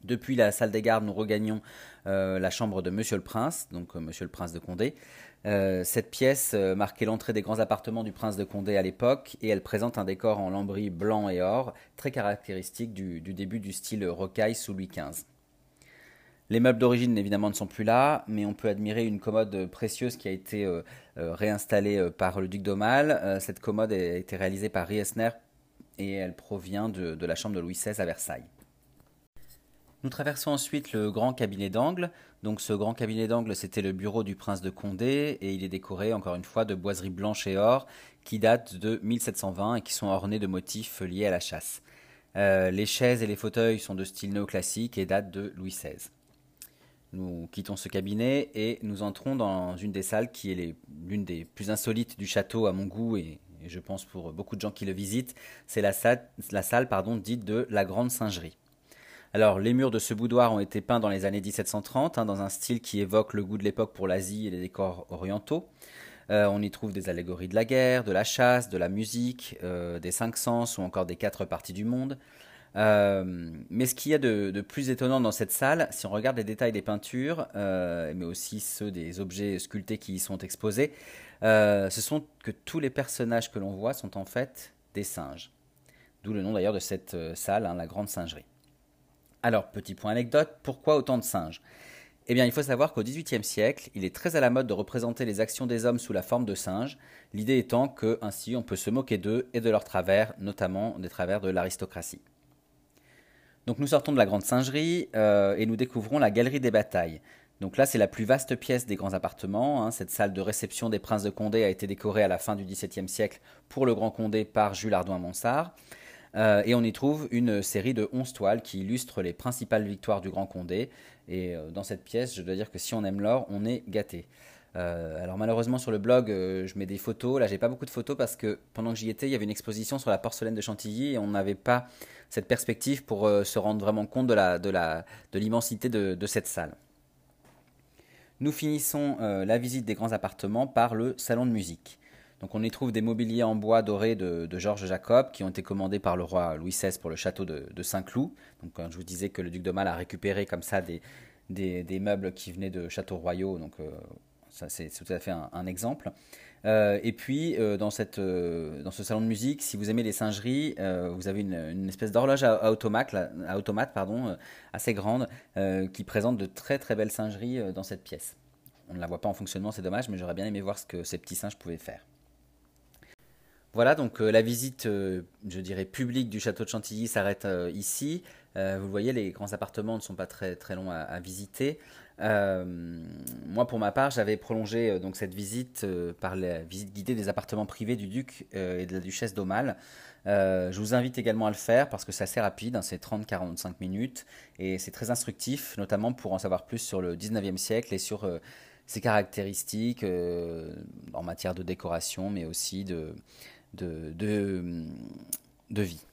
Depuis la salle des gardes, nous regagnons euh, la chambre de Monsieur le Prince, donc euh, Monsieur le Prince de Condé. Euh, cette pièce marquait l'entrée des grands appartements du Prince de Condé à l'époque et elle présente un décor en lambris blanc et or, très caractéristique du, début du style rocaille sous Louis XV. Les meubles d'origine évidemment ne sont plus là, mais on peut admirer une commode précieuse qui a été réinstallée par le duc d'Aumale. cette commode a été réalisée par Riesner et elle provient de la chambre de Louis XVI à Versailles. Nous traversons ensuite le grand cabinet d'angle. Donc ce grand cabinet d'angle, c'était le bureau du prince de Condé et il est décoré encore une fois de boiseries blanches et or qui datent de 1720 et qui sont ornées de motifs liés à la chasse. Euh, les chaises et les fauteuils sont de style néoclassique et datent de Louis XVI. Nous quittons ce cabinet et nous entrons dans une des salles qui est l'une des plus insolites du château à mon goût et, je pense pour beaucoup de gens qui le visitent. C'est la salle, la dite de la Grande Singerie. Alors, les murs de ce boudoir ont été peints dans les années 1730, hein, dans un style qui évoque le goût de l'époque pour l'Asie et les décors orientaux. Euh, on y trouve des allégories de la guerre, de la chasse, de la musique, euh, des cinq sens ou encore des quatre parties du monde. Euh, mais ce qu'il y a de, plus étonnant dans cette salle, si on regarde les détails des peintures, mais aussi ceux des objets sculptés qui y sont exposés, ce sont que tous les personnages que l'on voit sont en fait des singes. D'où le nom d'ailleurs de cette salle, hein, la Grande Singerie. Alors, petit point anecdote, pourquoi autant de singes? Eh bien, il faut savoir qu'au XVIIIe siècle, il est très à la mode de représenter les actions des hommes sous la forme de singes, l'idée étant que ainsi on peut se moquer d'eux et de leurs travers, notamment des travers de l'aristocratie. Donc nous sortons de la grande singerie euh, et nous découvrons la galerie des batailles. Donc là, c'est la plus vaste pièce des grands appartements. Hein. Cette salle de réception des princes de Condé a été décorée à la fin du XVIIe siècle pour le Grand Condé par Jules Ardouin-Monsard. Euh, et on y trouve une série de 11 toiles qui illustrent les principales victoires du Grand Condé. Et euh, dans cette pièce, je dois dire que si on aime l'or, on est gâté. Euh, alors malheureusement sur le blog, je mets des photos. Là, j'ai pas beaucoup de photos parce que pendant que j'y étais, il y avait une exposition sur la porcelaine de Chantilly et on n'avait pas cette perspective pour se rendre vraiment compte de l'immensité de, de, cette salle. Nous finissons la visite des grands appartements par le salon de musique. Donc on y trouve des mobiliers en bois doré de, Georges Jacob qui ont été commandés par le roi Louis XVI pour le château de, Saint-Cloud. Donc quand je vous disais que le duc de Mal a récupéré comme ça des, meubles qui venaient de châteaux royaux, donc ça c'est tout à fait un exemple. Euh, et puis, euh, dans, euh, ce salon de musique, si vous aimez les singeries, vous avez une, espèce d'horloge à, automate, assez grande, qui présente de très très belles singeries dans cette pièce. On ne la voit pas en fonctionnement, c'est dommage, mais j'aurais bien aimé voir ce que ces petits singes pouvaient faire. Voilà, donc la visite, je dirais, publique du château de Chantilly s'arrête ici. vous voyez, les grands appartements ne sont pas très, longs à visiter. Euh, moi, pour ma part, j'avais prolongé euh, donc cette visite euh, par la visite guidée des appartements privés du duc et de la duchesse d'Aumale. je vous invite également à le faire parce que c'est assez rapide, hein, c'est 30-45 minutes et c'est très instructif, notamment pour en savoir plus sur le 19e siècle et sur ses caractéristiques en matière de décoration, mais aussi de, de, vie.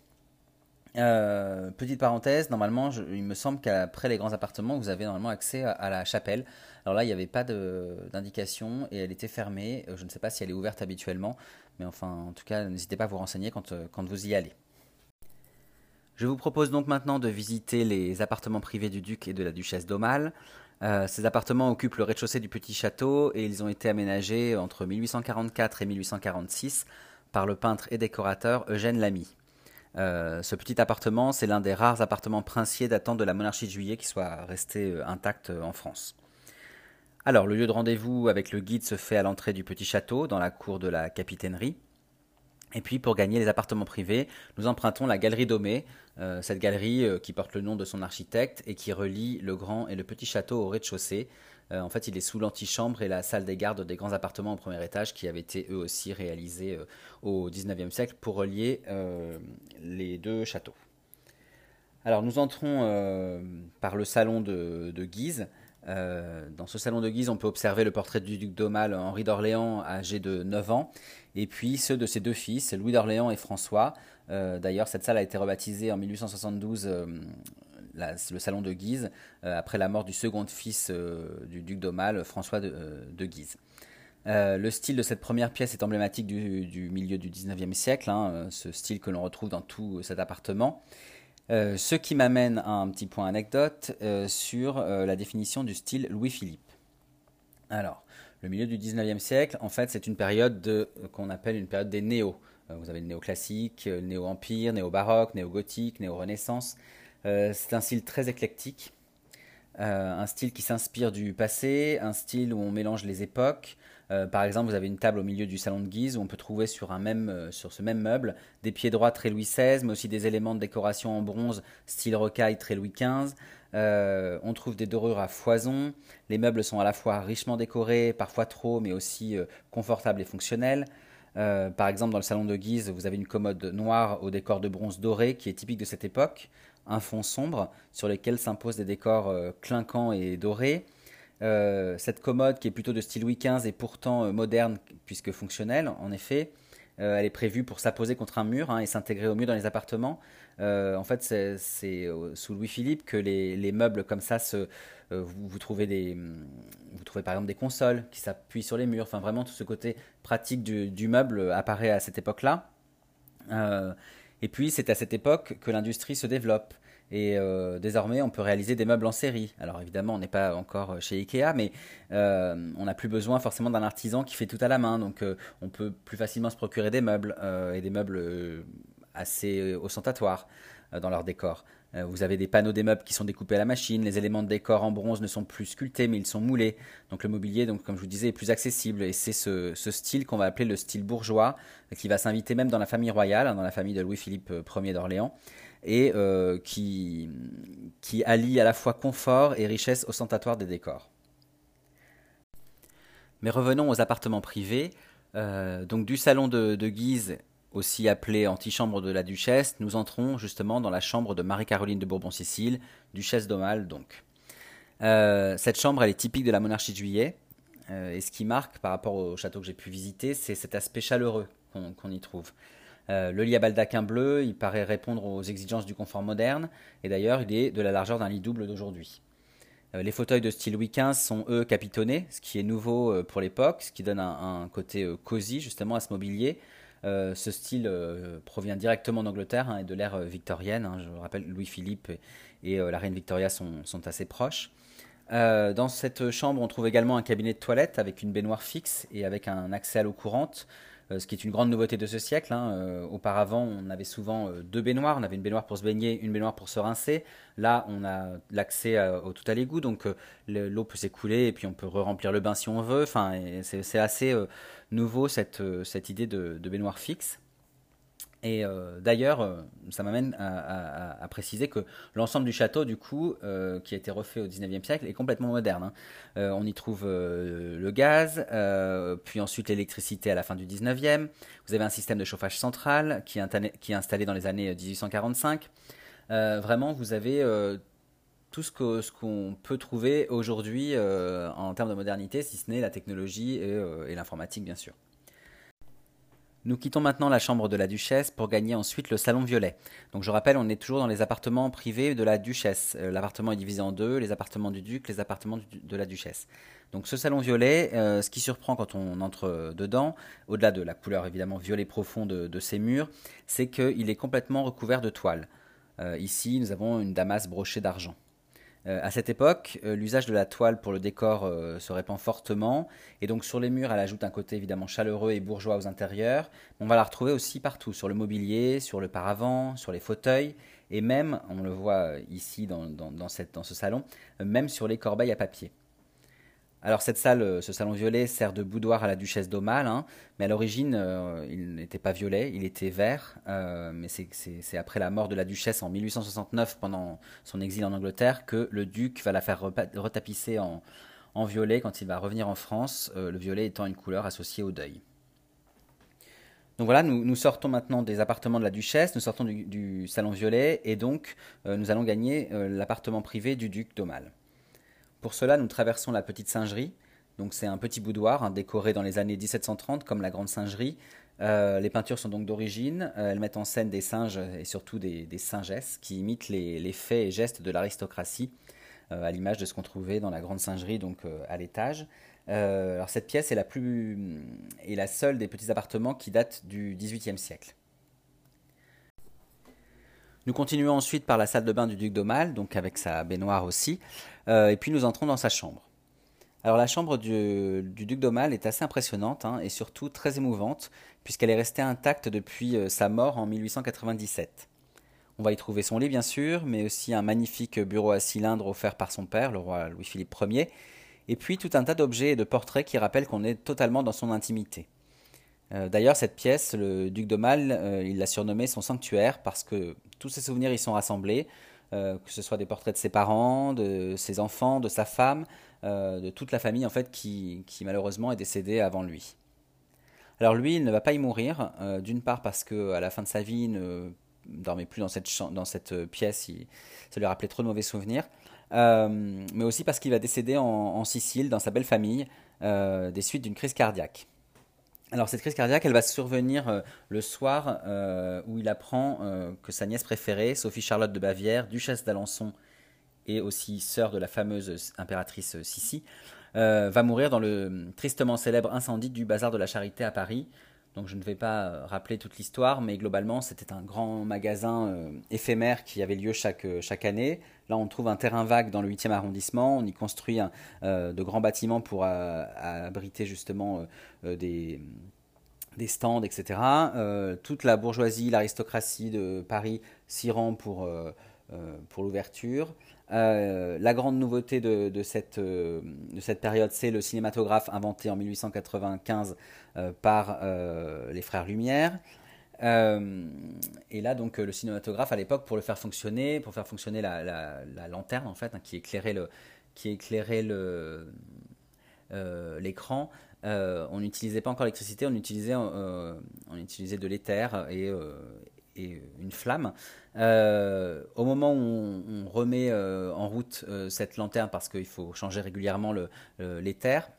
Euh, petite parenthèse, normalement, il me semble qu'après les grands appartements, vous avez normalement accès à, la chapelle. Alors là, il n'y avait pas d'indication et elle était fermée. Euh, je ne sais pas si elle est ouverte habituellement, mais enfin, en tout cas, n'hésitez pas à vous renseigner euh, quand, vous y allez. Je vous propose donc maintenant de visiter les appartements privés du duc et de la duchesse d'Aumale. ces appartements occupent le rez-de-chaussée du petit château et ils ont été aménagés entre 1844 et 1846 par le peintre et décorateur Eugène Lamy. Euh, ce petit appartement, c'est l'un des rares appartements princiers datant de la monarchie de juillet qui soit resté euh, intact euh, en France. Alors, le lieu de rendez-vous avec le guide se fait à l'entrée du petit château, dans la cour de la capitainerie. Et puis, pour gagner les appartements privés, nous empruntons la galerie Domé, cette galerie qui porte le nom de son architecte et qui relie le grand et le petit château au rez-de-chaussée, euh, en fait, il est sous l'antichambre et la salle des gardes des grands appartements au premier étage qui avaient été eux aussi réalisés euh, au XIXe siècle pour relier euh, les deux châteaux. Alors nous entrons par le salon de, Guise. dans ce salon de Guise, on peut observer le portrait du duc d'Aumale Henri d'Orléans, âgé de 9 ans, et puis ceux de ses deux fils, Louis d'Orléans et François. D'ailleurs, cette salle a été rebaptisée en 1872 le salon de Guise, euh, après la mort du second fils euh, du duc d'Aumale, François de, euh, Guise. le style de cette première pièce est emblématique du, milieu du 19e siècle, hein, ce style que l'on retrouve dans tout cet appartement. ce qui m'amène à un petit point anecdote sur la définition du style Louis-Philippe. Alors, le milieu du 19e siècle, en fait, c'est une période qu'on appelle une période des néos. vous avez le néoclassique, le néo-empire, néo-baroque, néo-gothique, néo-renaissance. Euh, c'est un style très éclectique, euh, un style qui s'inspire du passé, un style où on mélange les époques. Euh, par exemple, vous avez une table au milieu du salon de Guise où on peut trouver sur, un même, sur ce même meuble des pieds droits très Louis XVI, mais aussi des éléments de décoration en bronze style rocaille très Louis XV. on trouve des dorures à foison. Les meubles sont à la fois richement décorés, parfois trop, mais aussi confortables et fonctionnels. par exemple, dans le salon de Guise, vous avez une commode noire au décor de bronze doré qui est typique de cette époque un fond sombre sur lequel s'imposent des décors euh, clinquants et dorés. Euh, cette commode qui est plutôt de style Louis XV est pourtant euh, moderne puisque fonctionnelle en effet. elle est prévue pour s'apposer contre un mur hein, et s'intégrer au mur dans les appartements. en fait, c'est sous Louis-Philippe que les, meubles comme ça vous, trouvez des, vous trouvez par exemple des consoles qui s'appuient sur les murs. Enfin, vraiment tout ce côté pratique du, du meuble apparaît à cette époque-là. Et puis c'est à cette époque que l'industrie se développe. Et euh, désormais, on peut réaliser des meubles en série. Alors évidemment, on n'est pas encore chez Ikea, mais euh, on n'a plus besoin forcément d'un artisan qui fait tout à la main. Donc euh, on peut plus facilement se procurer des meubles et des meubles assez ostentatoires dans leur décor. Euh, vous avez des panneaux des meubles qui sont découpés à la machine, les éléments de décor en bronze ne sont plus sculptés mais ils sont moulés. Donc le mobilier, donc, comme je vous disais, est plus accessible et c'est ce, style qu'on va appeler le style bourgeois qui va s'inviter même dans la famille royale, hein, dans la famille de Louis-Philippe euh, Ier d'Orléans et euh, qui, qui allie à la fois confort et richesse ostentatoire des décors. Mais revenons aux appartements privés. donc du salon de, Guise aussi appelée antichambre de la duchesse, nous entrons justement dans la chambre de Marie-Caroline de Bourbon-Sicile, duchesse d'Aumale donc. Euh, cette chambre, elle est typique de la monarchie de juillet, euh, et ce qui marque par rapport au château que j'ai pu visiter, c'est cet aspect chaleureux qu'on y trouve. Euh, le lit à baldaquin bleu, il paraît répondre aux exigences du confort moderne, et d'ailleurs, il est de la largeur d'un lit double d'aujourd'hui. les fauteuils de style Louis XV sont eux capitonnés, ce qui est nouveau pour l'époque, ce qui donne un, côté cosy justement à ce mobilier. ce style provient directement d'Angleterre hein, et de l'ère victorienne. Hein. Je rappelle, Louis-Philippe et, la reine Victoria sont, sont assez proches. dans cette chambre, on trouve également un cabinet de toilette avec une baignoire fixe et avec un accès à l'eau courante. Euh, ce qui est une grande nouveauté de ce siècle. Hein. Euh, auparavant, on avait souvent euh, deux baignoires. On avait une baignoire pour se baigner, une baignoire pour se rincer. Là, on a l'accès au tout à l'égout, donc l'eau peut s'écouler et puis on peut re-remplir le bain si on veut. Enfin, c'est assez nouveau cette, cette idée de baignoire fixe. Et euh, d'ailleurs, euh, ça m'amène à, préciser que l'ensemble du château, du coup, euh, qui a été refait au 19e siècle, est complètement moderne. Hein. on y trouve le gaz, puis ensuite l'électricité à la fin du 19e. Vous avez un système de chauffage central qui est, installé dans les années 1845. vraiment, vous avez tout ce qu'on peut trouver aujourd'hui en termes de modernité, si ce n'est la technologie et l'informatique, bien sûr. Nous quittons maintenant la chambre de la duchesse pour gagner ensuite le salon violet. Donc je rappelle, on est toujours dans les appartements privés de la duchesse. Euh, l'appartement est divisé en deux, les appartements du duc, les appartements de la duchesse. Donc ce salon violet, euh, ce qui surprend quand on entre dedans, au-delà de la couleur évidemment violet profond de, ses murs, c'est qu'il est complètement recouvert de toile. Euh, ici, nous avons une damasse brochée d'argent. Euh, à cette époque, euh, l'usage de la toile pour le décor euh, se répand fortement, et donc sur les murs, elle ajoute un côté évidemment chaleureux et bourgeois aux intérieurs. On va la retrouver aussi partout, sur le mobilier, sur le paravent, sur les fauteuils, et même, on le voit ici dans, dans ce salon, même sur les corbeilles à papier. Alors cette salle, euh, ce salon violet sert de boudoir à la duchesse d'Aumale, hein, mais à l'origine euh, il n'était pas violet, il était vert, euh, mais c'est après la mort de la duchesse en 1869 pendant son exil en Angleterre que le duc va la faire retapisser en, violet quand il va revenir en France, le violet étant une couleur associée au deuil. Donc voilà, nous, sortons maintenant des appartements de la duchesse, nous sortons du, salon violet, et donc nous allons gagner l'appartement privé du duc d'Aumale. Pour cela, nous traversons la petite singerie. Donc c'est un petit boudoir hein, décoré dans les années 1730 comme la grande singerie. Euh, les peintures sont donc d'origine. Euh, elles mettent en scène des singes et surtout des, singesses qui imitent les, faits et gestes de l'aristocratie, euh, à l'image de ce qu'on trouvait dans la grande singerie, donc à l'étage. alors cette pièce est la seule des petits appartements qui datent du XVIIIe siècle. Nous continuons ensuite par la salle de bain du duc d'Aumale, donc avec sa baignoire aussi, et puis nous entrons dans sa chambre. Alors la chambre du, duc d'Aumale est assez impressionnante hein, et surtout très émouvante, puisqu'elle est restée intacte depuis euh, sa mort en 1897. On va y trouver son lit bien sûr, mais aussi un magnifique bureau à cylindre offert par son père, le roi Louis-Philippe Ier, et puis tout un tas d'objets et de portraits qui rappellent qu'on est totalement dans son intimité. Euh, d'ailleurs, cette pièce, le duc d'Aumale, euh, il l'a surnommée son sanctuaire parce que tous ses souvenirs y sont rassemblés, euh, que ce soit des portraits de ses parents, de ses enfants, de sa femme, de toute la famille en fait qui, malheureusement est décédée avant lui. Alors lui, il ne va pas y mourir, d'une part parce que à la fin de sa vie, il ne dormait plus dans cette, dans cette pièce, ça lui rappelait trop de mauvais souvenirs, mais aussi parce qu'il va décéder en, Sicile, dans sa belle famille, des suites d'une crise cardiaque. Alors cette crise cardiaque, elle va survenir euh, le soir euh, où il apprend euh, que sa nièce préférée, Sophie Charlotte de Bavière, duchesse d'Alençon et aussi sœur de la fameuse impératrice Sissi, va mourir dans le tristement célèbre incendie du bazar de la Charité à Paris, donc je ne vais pas rappeler toute l'histoire, mais globalement c'était un grand magasin éphémère qui avait lieu chaque, chaque année. Là on trouve un terrain vague dans le 8e arrondissement, on y construit de grands bâtiments pour abriter justement des, des stands, etc. toute la bourgeoisie, l'aristocratie de Paris s'y rend pour, l'ouverture. la grande nouveauté de, cette, de période, c'est le cinématographe inventé en 1895 euh, par euh, les frères Lumière. Euh, et là, donc, le cinématographe à l'époque, pour le faire fonctionner, pour faire fonctionner la, lanterne en fait, hein, qui éclairait le, qui éclairait le l'écran, on n'utilisait pas encore l'électricité, on utilisait, on utilisait de l'éther et, une flamme. au moment où on, remet en route cette lanterne, parce qu'il faut changer régulièrement l'éther,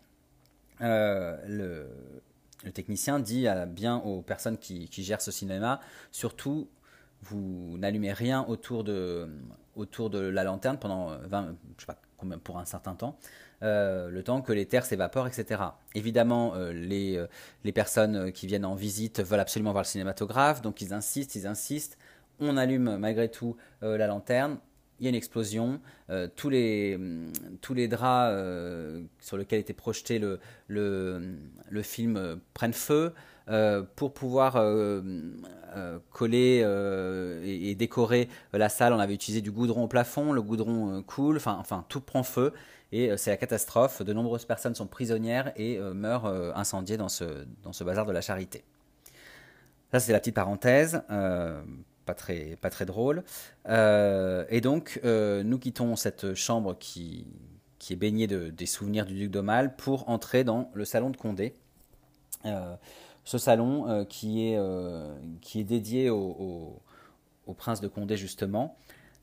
le, le technicien dit bien aux personnes qui, gèrent ce cinéma, surtout, vous n'allumez rien autour de, autour de la lanterne pendant 20, je sais pas pour un certain temps, le temps que les terres s'évaporent, etc. Évidemment, les, les personnes qui viennent en visite veulent absolument voir le cinématographe, donc ils insistent, ils insistent. On allume malgré tout la lanterne, il y a une explosion, euh, tous, les, mm, tous les draps euh, sur lesquels était projeté le, le, le film euh, prennent feu. pour pouvoir coller et, décorer la salle, on avait utilisé du goudron au plafond, le goudron coule, enfin, enfin tout prend feu et c'est la catastrophe. De nombreuses personnes sont prisonnières et meurent incendiées dans ce, dans ce bazar de la charité. Ça, c'est la petite parenthèse pas très, pas très drôle. Euh, et donc, euh, nous quittons cette chambre qui, qui est baignée de, des souvenirs du duc d'Aumale pour entrer dans le salon de Condé. Euh, ce salon qui, est, qui est dédié au, au, prince de Condé, justement.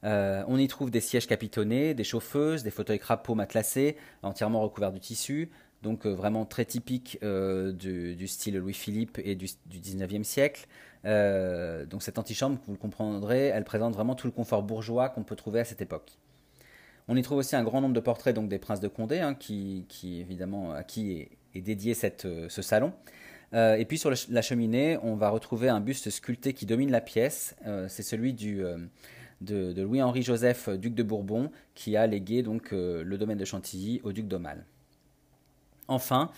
on y trouve des sièges capitonnés, des chauffeuses, des fauteuils crapauds matelassés, entièrement recouverts de tissu, donc vraiment très typique du, du, style Louis-Philippe et du, 19e siècle. Euh, donc cette antichambre, vous le comprendrez, elle présente vraiment tout le confort bourgeois qu'on peut trouver à cette époque. On y trouve aussi un grand nombre de portraits donc des princes de Condé, hein, qui, évidemment à qui est, dédié euh, ce salon. Euh, et puis sur la cheminée, on va retrouver un buste sculpté qui domine la pièce. C'est celui de, de Louis-Henri Joseph, duc de Bourbon, qui a légué donc le domaine de Chantilly au duc d'Aumale. Enfin,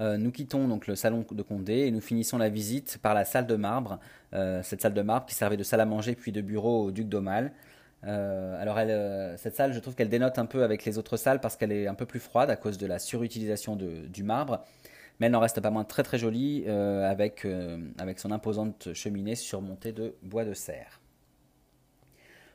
euh, nous quittons donc le salon de Condé et nous finissons la visite par la salle de marbre, euh, cette salle de marbre qui servait de salle à manger puis de bureau au duc d'Aumale. Euh, alors cette salle, je trouve qu'elle dénote un peu avec les autres salles parce qu'elle est un peu plus froide à cause de la surutilisation du marbre, mais elle n'en reste pas moins très très jolie avec, son imposante cheminée surmontée de bois de serre.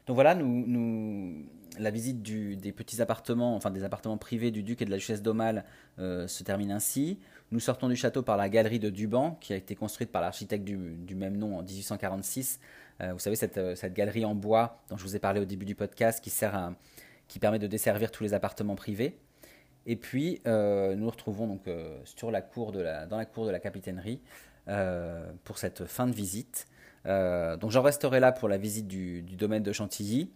Donc voilà, nous, la visite des petits appartements, enfin des appartements privés du duc et de la duchesse d'Aumale euh, se termine ainsi. Nous sortons du château par la galerie de Duban, qui a été construite par l'architecte du, même nom en 1846. Euh, vous savez, euh, cette, galerie en bois dont je vous ai parlé au début du podcast, qui, qui permet de desservir tous les appartements privés. Et puis, nous nous retrouvons donc sur la cour dans la cour de la capitainerie pour cette fin de visite. Donc j'en resterai là pour la visite du, domaine de Chantilly.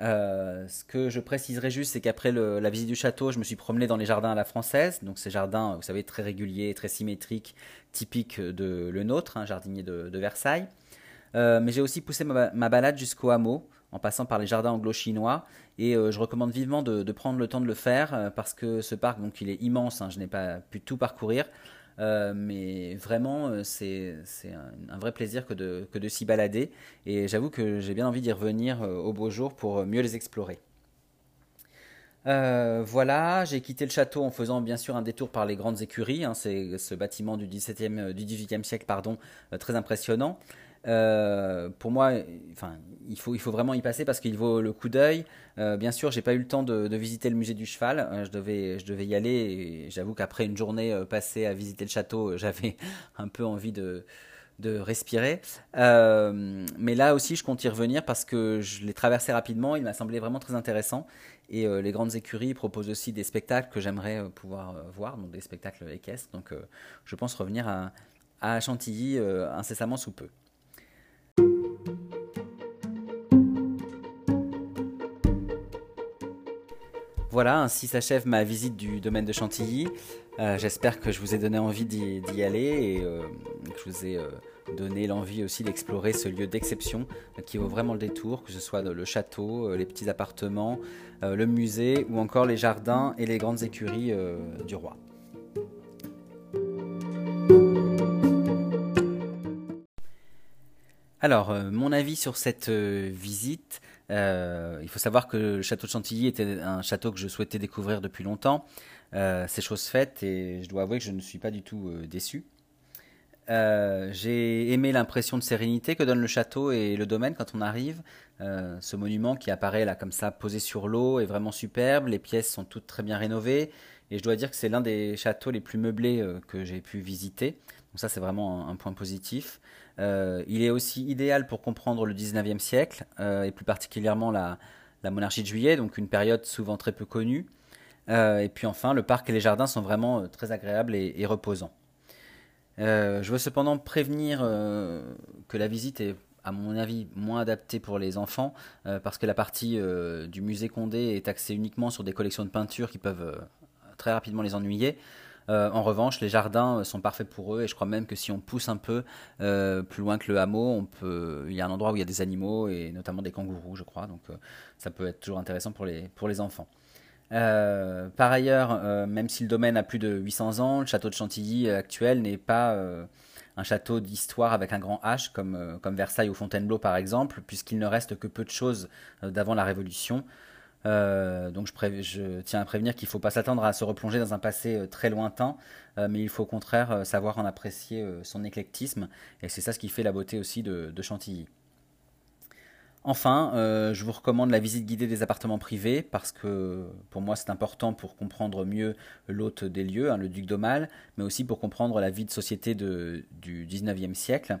Euh, ce que je préciserai juste, c'est qu'après la visite du château, je me suis promené dans les jardins à la française. Donc ces jardins, vous savez, très réguliers, très symétriques, typiques de le nôtre, hein, jardinier de, Versailles. Euh, mais j'ai aussi poussé ma, balade jusqu'au hameau, en passant par les jardins anglo-chinois. Et je recommande vivement de, prendre le temps de le faire, parce que ce parc, donc il est immense, hein, je n'ai pas pu tout parcourir. Euh, mais vraiment, euh, c'est un, vrai plaisir que de, s'y balader. Et j'avoue que j'ai bien envie d'y revenir euh, au beau jour pour mieux les explorer. voilà, j'ai quitté le château en faisant bien sûr un détour par les grandes écuries. Hein, c'est ce bâtiment du, 17e, du 18e siècle très impressionnant. Euh, pour moi, enfin, il faut, vraiment y passer parce qu'il vaut le coup d'œil. Euh, bien sûr, j'ai pas eu le temps de, visiter le musée du cheval. Euh, je devais, je devais y aller. J'avoue qu'après une journée passée à visiter le château, j'avais un peu envie de, respirer. mais là aussi, je compte y revenir parce que je l'ai traversé rapidement. Il m'a semblé vraiment très intéressant. Et les grandes écuries proposent aussi des spectacles que j'aimerais pouvoir voir, donc des spectacles équestres. Donc, je pense revenir à Chantilly incessamment sous peu. Voilà, ainsi s'achève ma visite du domaine de Chantilly. Euh, j'espère que je vous ai donné envie d'y aller et euh, que je vous ai euh, donné l'envie aussi d'explorer ce lieu d'exception qui vaut vraiment le détour, que ce soit le château, les petits appartements, le musée ou encore les jardins et les grandes écuries du roi. Alors, mon avis sur cette visite, euh, il faut savoir que le château de Chantilly était un château que je souhaitais découvrir depuis longtemps. Euh, c'est chose faite et je dois avouer que je ne suis pas du tout euh, déçu. J'ai aimé l'impression de sérénité que donne le château et le domaine quand on arrive. ce monument qui apparaît là comme ça posé sur l'eau est vraiment superbe. Les pièces sont toutes très bien rénovées et je dois dire que c'est l'un des châteaux les plus meublés que j'ai pu visiter. Donc ça c'est vraiment un point positif. Euh, il est aussi idéal pour comprendre le 19e siècle, euh, et plus particulièrement la, monarchie de juillet, donc une période souvent très peu connue. Euh, et puis enfin, le parc et les jardins sont vraiment très agréables et, reposants. je veux cependant prévenir que la visite est à mon avis, moins adapté pour les enfants, parce que la partie du musée Condé est axée uniquement sur des collections de peintures qui peuvent très rapidement les ennuyer. En revanche, les jardins sont parfaits pour eux et je crois même que si on pousse un peu plus loin que le hameau, il y a un endroit où il y a des animaux et notamment des kangourous, je crois. Donc ça peut être toujours intéressant pour les, enfants. Euh, par ailleurs, euh, même si le domaine a plus de 800 ans, le château de Chantilly euh, actuel n'est pas un château d'histoire avec un grand H comme Versailles ou Fontainebleau par exemple, puisqu'il ne reste que peu de choses d'avant la Révolution. Donc je, tiens à prévenir qu'il ne faut pas s'attendre à se replonger dans un passé très lointain, mais il faut au contraire savoir en apprécier son éclectisme, et c'est ça ce qui fait la beauté aussi de Chantilly. Enfin, euh, je vous recommande la visite guidée des appartements privés parce que pour moi c'est important pour comprendre mieux l'hôte des lieux, hein, le duc d'Aumale, mais aussi pour comprendre la vie de société du 19e siècle.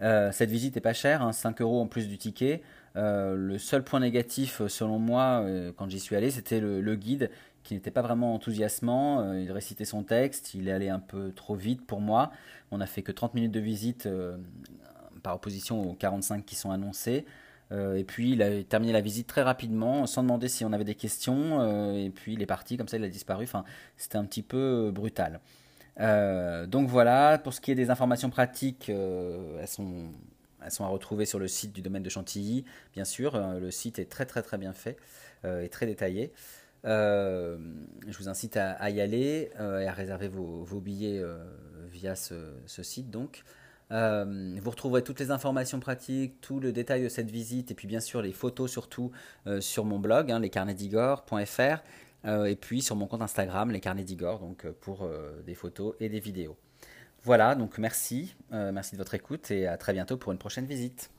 Euh, cette visite est pas chère, 5 hein, euros en plus du ticket. Euh, le seul point négatif selon moi quand j'y suis allé, c'était le, guide qui n'était pas vraiment enthousiasmant. il récitait son texte, il est allé un peu trop vite pour moi. On n'a fait que 30 minutes de visite par opposition aux 45 qui sont annoncés. Euh, et puis il a terminé la visite très rapidement, sans demander si on avait des questions. Euh, et puis il est parti, comme ça il a disparu. Enfin, c'était un petit peu brutal. Euh, donc voilà, pour ce qui est des informations pratiques, elles, sont, elles sont à retrouver sur le site du domaine de Chantilly, bien sûr. le site est très très très bien fait et très détaillé. je vous incite à, y aller et à réserver vos, billets via ce, site donc. Euh, vous retrouverez toutes les informations pratiques, tout le détail de cette visite et puis bien sûr les photos surtout euh, sur mon blog, hein, euh, et puis sur mon compte Instagram, les carnets d'Igor, donc pour des photos et des vidéos. Voilà, donc merci, merci de votre écoute et à très bientôt pour une prochaine visite.